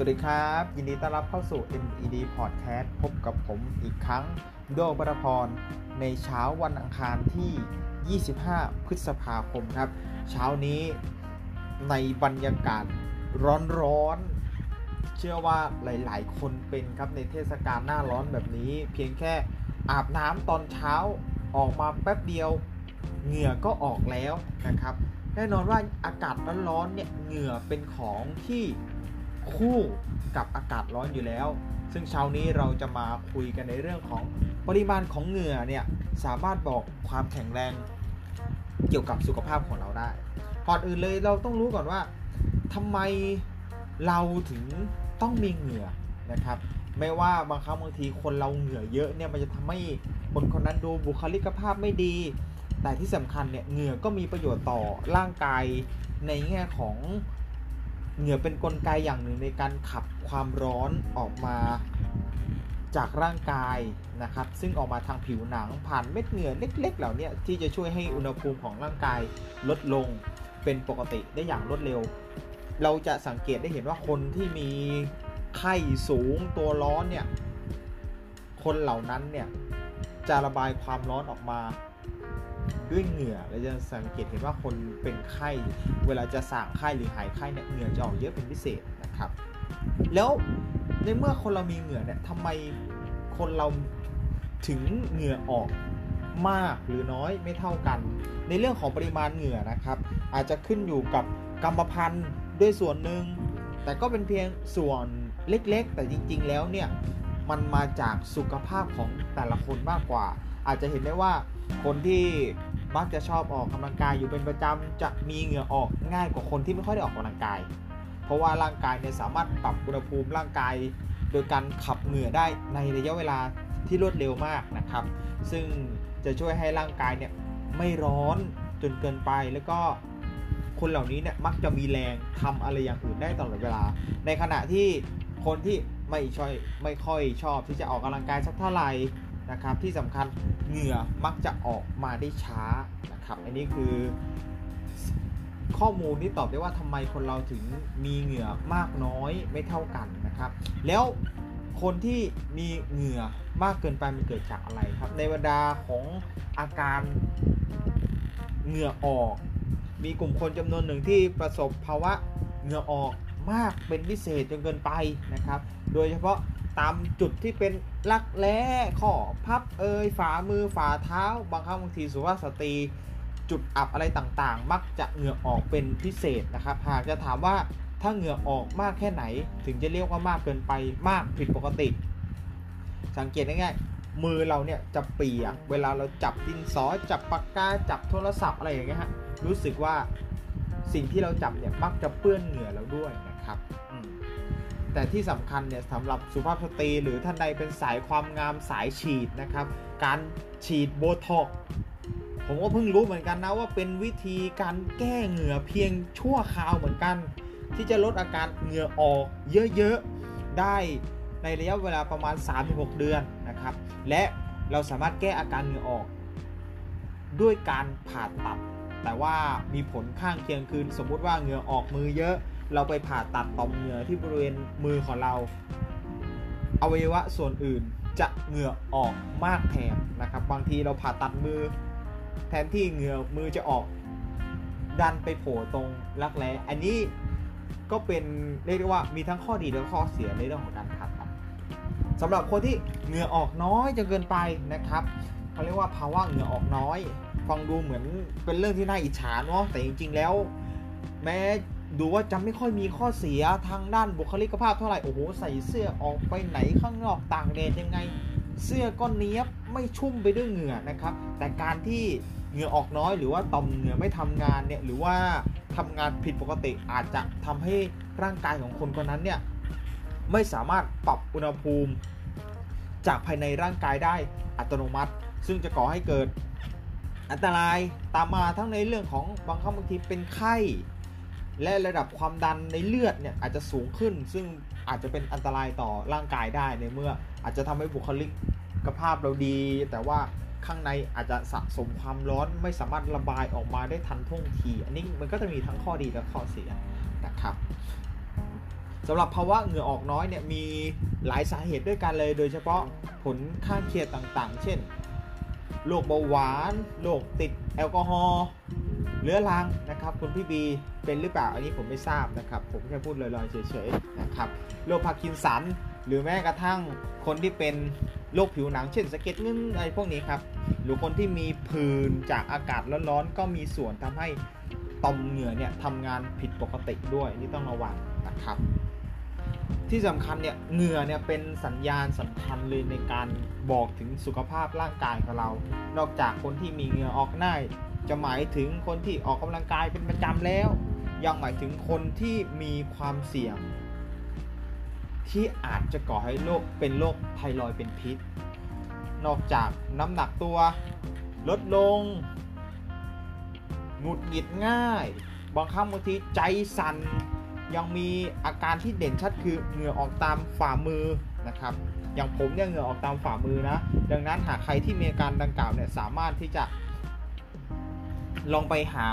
สวัสดีครับ ยินดีต้อนรับเข้าสู่ MED Podcast พบกับผมอีกครั้ง โดบรพร ในเช้าวันอังคารที่ 25 พฤษภาคมครับ เช้านี้ในบรรยากาศร้อนๆ เชื่อว่าหลายๆ คนเป็นครับในเทศกาลหน้าร้อนแบบนี้ เพียงแค่อาบน้ำตอนเช้าออกมาแป๊บเดียวเหงื่อก็ออกแล้วนะครับ แน่นอนว่าอากาศร้อนๆเนี่ยเหงื่อเป็นของที่ คู่กับอากาศร้อนอยู่แล้ว ซึ่งเช้านี้เราจะมาคุยกันในเรื่องของปริมาณของเหงื่อเนี่ยสามารถบอกความแข็งแรงเกี่ยวกับสุขภาพของเราได้ก่อนอื่นเลยเราต้องรู้ก่อนว่าทำไมเราถึงต้องมีเหงื่อนะครับ ไม่ว่าบางครั้งบางทีคนเราเหงื่อเยอะเนี่ยมันจะทำให้คนคนนั้นดูบุคลิกภาพไม่ดี แต่ที่สำคัญเนี่ยเหงื่อก็มีประโยชน์ต่อร่างกายในแง่ของ เหงื่อเป็นนกลไกอย่างหนึ่งในการขับความร้อนออกมาจากร่างกายนะครับ ซึ่งออกมาทางผิวหนังผ่านเม็ดเหงื่อเล็ก ๆ เหล่านี้ที่จะช่วยให้อุณหภูมิของร่างกายลดลงเป็นปกติได้อย่างรวดเร็ว เราจะสังเกตได้เห็นว่าคนที่มีไข้สูงตัวร้อนเนี่ย คนเหล่านั้นเนี่ย จะระบายความร้อนออกมาด้วยเหงื่อเราจะสังเกตเห็นว่าคนเป็นไข้ เวลาจะสั่งไข้หรือหายไข้เนี่ยเหงื่อจะออกเยอะเป็นพิเศษนะครับ แล้วในเมื่อคนเรามีเหงื่อเนี่ยทำไมคนเราถึงเหงื่อออกมากหรือน้อยไม่เท่ากัน ในเรื่องของปริมาณเหงื่อนะครับ อาจจะขึ้นอยู่กับกรรมพันธุ์ด้วยส่วนหนึ่งแต่ก็เป็นเพียงส่วนเล็กๆ แต่จริง ๆ แล้วเนี่ย มันมาจากสุขภาพของแต่ละคนมากกว่า อาจจะเห็นได้ว่าคนที่มักจะชอบออกกำลังกายอยู่เป็นประจำจะมีเหงื่อออกง่ายกว่าคนที่ไม่ค่อยได้ออกกำลังกาย เพราะว่าร่างกายเนี่ยสามารถปรับอุณหภูมิร่างกาย โดยการขับเหงื่อได้ในระยะเวลาที่รวดเร็วมากนะครับ ซึ่งจะช่วยให้ร่างกายเนี่ยไม่ร้อนจนเกินไปแล้วก็คนเหล่านี้เนี่ยมักจะมีแรงทำอะไรอย่างอื่นได้ตลอดเวลา ในขณะที่คนที่ ไม่ช่อยไม่ค่อยชอบที่จะออกกำลังกายสักเท่าไหร่นะครับ ที่สำคัญเหงื่อมักจะออกมาได้ช้านะครับ อันนี้คือ ข้อมูลที่ตอบได้ว่าทำไมคนเราถึงมีเหงื่อมากน้อยไม่เท่ากันนะครับ แล้วคนที่มีเหงื่อมากเกินไปมันเกิดจากอะไรครับ ในบรรดาของอาการเหงื่อออก มีกลุ่มคนจำนวนหนึ่งที่ประสบภาวะเหงื่อออก มากเป็นพิเศษจนเกินไปนะครับ โดยเฉพาะตามจุดที่เป็นรักแร้ข้อพับเอยฝ่ามือฝ่าเท้า บางครั้งบางทีสุภาพสตรีจุดอับอะไรต่างๆ มักจะเหงื่อออกเป็นพิเศษนะครับ หากจะถามว่าถ้าเหงื่อออกมากแค่ไหน ถึงจะเรียกว่ามากเกินไปมากผิดปกติ สังเกตง่ายๆมือเราเนี่ยจะเปียก เวลาเราจับดินสอจับปากกาจับโทรศัพท์อะไรอย่างเงี้ยฮะรู้สึกว่าสิ่งที่เราจับเนี่ยมักจะเปื้อนเหงื่อเราด้วย นะครับแต่ที่สำคัญเนี่ยสำหรับสุภาพสตรีหรือท่านใดเป็นสายความงามสายฉีดนะครับ การฉีดโบท็อกผมก็เพิ่งรู้เหมือนกันนะว่าเป็นวิธีการแก้เหงื่อเพียงชั่วคราวเหมือนกัน ที่จะลดอาการเหงื่อออกเยอะๆได้ในระยะเวลาประมาณ 3-6 เดือนนะครับ และเราสามารถแก้อาการเหงื่อออก ด้วยการผ่าตัด แต่ว่ามีผลข้างเคียงคือสมมุติว่าเหงื่อออกมือเยอะ เราไปผ่าตัดต่อมเหงื่อที่บริเวณมือของเรา อวัยวะส่วนอื่นจะเหงื่อออกมากแทนนะครับ บางทีเราผ่าตัดมือ แทนที่เหงื่อมือจะออก ดันไปโผล่ตรงรักแร้อันนี้ก็เป็นเรียกได้ว่ามีทั้งข้อดีและข้อเสียในเรื่องของการผ่าตัดสำหรับคนที่เหงื่อออกน้อยจนเกินไปนะครับเขาเรียกว่าภาวะเหงื่อออกน้อย ฟังดูเหมือนเป็นเรื่องที่น่าอิจฉาเนาะแต่จริงๆแล้ว แม้ ดูว่าจะไม่ค่อยมีข้อเสียทางด้านบุคลิกภาพเท่าไหร่โอ้โหใส่เสื้อออกไปไหนข้างนอกต่างแดดยังไง เสื้อก็เนี้ยบไม่ชุ่มไปด้วยเหงื่อนะครับ แต่การที่เหงื่อออกน้อยหรือว่าต่อมเหงื่อไม่ทำงานเนี่ยหรือว่าทำงานผิดปกติอาจจะทำให้ร่างกายของคนคนนั้นเนี่ยไม่สามารถปรับอุณหภูมิ จากภายในร่างกายได้อัตโนมัติ ซึ่งจะก่อให้เกิดอันตรายตามมาทั้งในเรื่องของบางครั้งบางทีเป็นไข้ และระดับความดันในเลือดเนี่ยอาจจะสูงขึ้น ซึ่งอาจจะเป็นอันตรายต่อร่างกายได้ในเมื่ออาจจะทำให้บุคลิกภาพเราดี แต่ว่าข้างในอาจจะสะสมความร้อนไม่สามารถระบายออกมาได้ทันท่วงที อันนี้มันก็จะมีทั้งข้อดีและข้อเสียนะครับสำหรับภาวะเหงื่อออกน้อยเนี่ยมีหลายสาเหตุด้วยกันเลย โดยเฉพาะผลข้างเคียงต่างๆ เช่นโรคเบาหวานโรคติดแอลกอฮอล์ เรื้อรังนะครับ คุณพี่บีเป็นหรือเปล่าอันนี้ผมไม่ทราบนะครับ ผมแค่พูดลอยๆเฉยๆนะครับโรคพาร์กินสันหรือแม้กระทั่งคนที่เป็นโรคผิวหนังเช่นสะเก็ดเงินอะไรพวกนี้ครับ หรือคนที่มีผื่นจากอากาศร้อนๆก็มีส่วนทำให้ต่อมเหงื่อเนี่ยทำงานผิดปกติด้วยนี่ต้องระวังนะครับ ที่สำคัญเนี่ยเหงื่อเนี่ยเป็นสัญญาณสำคัญเลยในการบอกถึงสุขภาพร่างกายของเรา นอกจากคนที่มีเหงื่อออกง่าย จะหมายถึงคนที่ออกกำลังกายเป็นประจำแล้ว ยังหมายถึงคนที่มีความเสี่ยง ที่อาจจะก่อให้โรคเป็นโรคไทรอยด์เป็นพิษ นอกจากน้ำหนักตัวลดลงหงุดหงิดง่าย บางครั้งบางทีใจสั่นยังมีอาการที่เด่นชัดคือเหงื่อออกตามฝ่ามือนะครับ อย่างผมเนี่ยเหงื่อออกตามฝ่ามือนะ ดังนั้นหากใครที่มีอาการดังกล่าวเนี่ยสามารถที่จะ ลองไปหา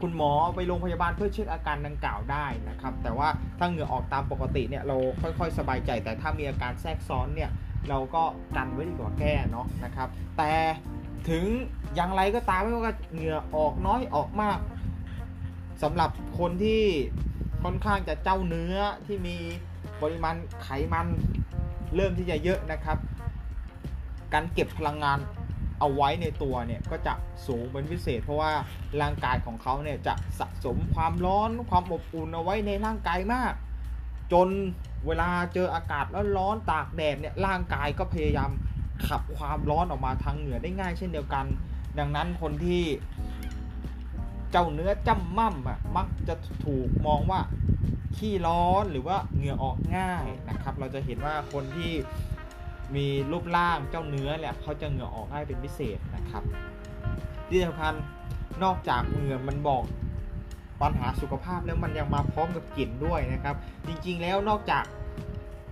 คุณหมอไปโรงพยาบาลเพื่อเช็คอาการดังกล่าวได้นะครับ แต่ว่าถ้าเหงื่อออกตามปกติเนี่ยเราค่อยๆ สบายใจ แต่ถ้ามีอาการแทรกซ้อนเนี่ยเราก็กันไว้ดีกว่าแก้เนาะนะครับ แต่ถึงอย่างไรก็ตามไม่ว่าเหงื่อออกน้อยออกมากสำหรับคนที่ค่อนข้างจะเจ้าเนื้อที่มีปริมาณไขมันเริ่มที่จะเยอะนะครับ การเก็บพลังงาน เอาไว้ในตัวเนี่ยก็จะสูงเป็นพิเศษ เพราะว่าร่างกายของเขาเนี่ยจะสะสมความร้อนความอบอุ่นเอาไว้ในร่างกายมาก จนเวลาเจออากาศร้อนๆตากแดดเนี่ยร่างกายก็พยายามขับความร้อนออกมาทางเหงื่อได้ง่ายเช่นเดียวกัน ดังนั้นคนที่เจ้าเนื้อจำม่ำอะมักจะถูกมองว่าขี้ร้อนหรือว่าเหงื่อออกง่ายนะครับ เราจะเห็นว่าคนที่ มีรูปร่างเจ้าเนื้อเนี่ยเขาจะเหงื่อออกง่ายเป็นพิเศษนะครับ ที่สำคัญนอกจากเหงื่อมันบอกปัญหาสุขภาพแล้วมันยังมาพร้อมกับกลิ่นด้วยนะครับ จริงๆแล้วนอกจาก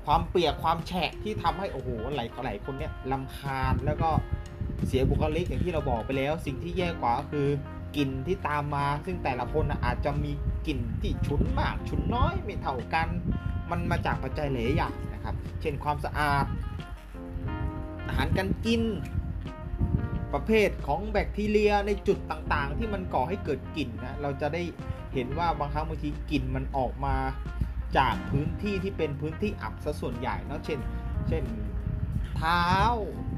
ความเปียกความแฉะที่ทำให้โอ้โหหลายหลายคนเนี่ยลำคาญแล้วก็เสียบุคลิกอย่างที่เราบอกไปแล้ว สิ่งที่แย่กว่าก็คือกลิ่นที่ตามมา ซึ่งแต่ละคนอาจจะมีกลิ่นที่ฉุนมากฉุนน้อยไม่เท่ากัน มันมาจากปัจจัยหลายอย่างนะครับ เช่นความสะอาด อาหารการกิน ประเภทของแบคทีเรียในจุดต่างๆ ที่มันก่อให้เกิดกลิ่นนะเราจะได้เห็นว่าบางครั้งบางทีกลิ่นมันออกมาจากพื้นที่ที่เป็นพื้นที่อับซะส่วนใหญ่เนาะเช่น เช่นเท้า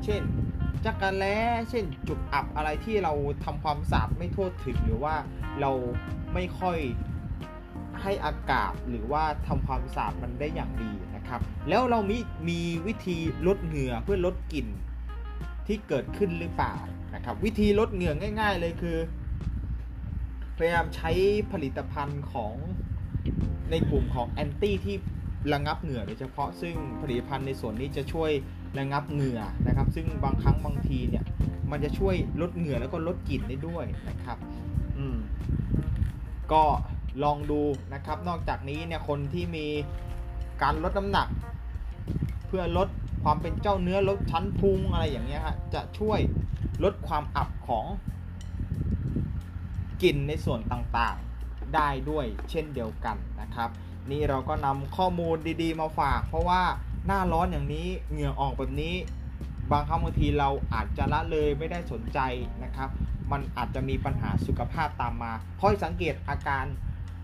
เช่นจักรแล้เช่นจุดอับอะไรที่เราทำความสะอาดไม่ทั่วถึงหรือว่าเราไม่ค่อยให้อากาศหรือว่าทำความสะอาดมันได้อย่างดี นะครับ แล้วเรามีมีวิธีลดเหงื่อเพื่อลดกลิ่นที่เกิดขึ้นหรือเปล่านะครับ วิธีลดเหงื่อง่าย ๆ เลยคือพยายามใช้ผลิตภัณฑ์ของในกลุ่มของแอนตี้ที่ระงับเหงื่อโดยเฉพาะซึ่งผลิตภัณฑ์ในส่วนนี้จะช่วยระงับเหงื่อนะครับ ซึ่งบางครั้งบางทีเนี่ยมันจะช่วยลดเหงื่อแล้วก็ลดกลิ่นได้ด้วยนะครับ อืมก็ลองดูนะครับ นอกจากนี้เนี่ยคนที่มี การลดน้ำหนัก เพื่อลดความเป็นเจ้าเนื้อลดชั้นพุงอะไรอย่างเงี้ยฮะจะช่วยลดความอับของกลิ่นในส่วนต่างๆได้ด้วยเช่นเดียวกันนะครับ นี่เราก็นำข้อมูลดีๆมาฝาก เพราะว่าหน้าร้อนอย่างนี้เหงื่อออกแบบนี้ บางครั้งบางทีเราอาจจะละเลยไม่ได้สนใจนะครับ มันอาจจะมีปัญหาสุขภาพตามมาคอยสังเกตอาการ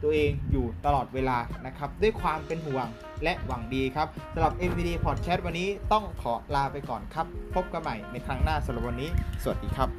ตัวเองอยู่ตลอดเวลานะครับ ด้วยความเป็นห่วงและหวังดีครับสำหรับ MVD Podcast วันนี้ต้องขอลาไปก่อนครับ พบกันใหม่ในครั้งหน้าสำหรับวันนี้ สวัสดีครับ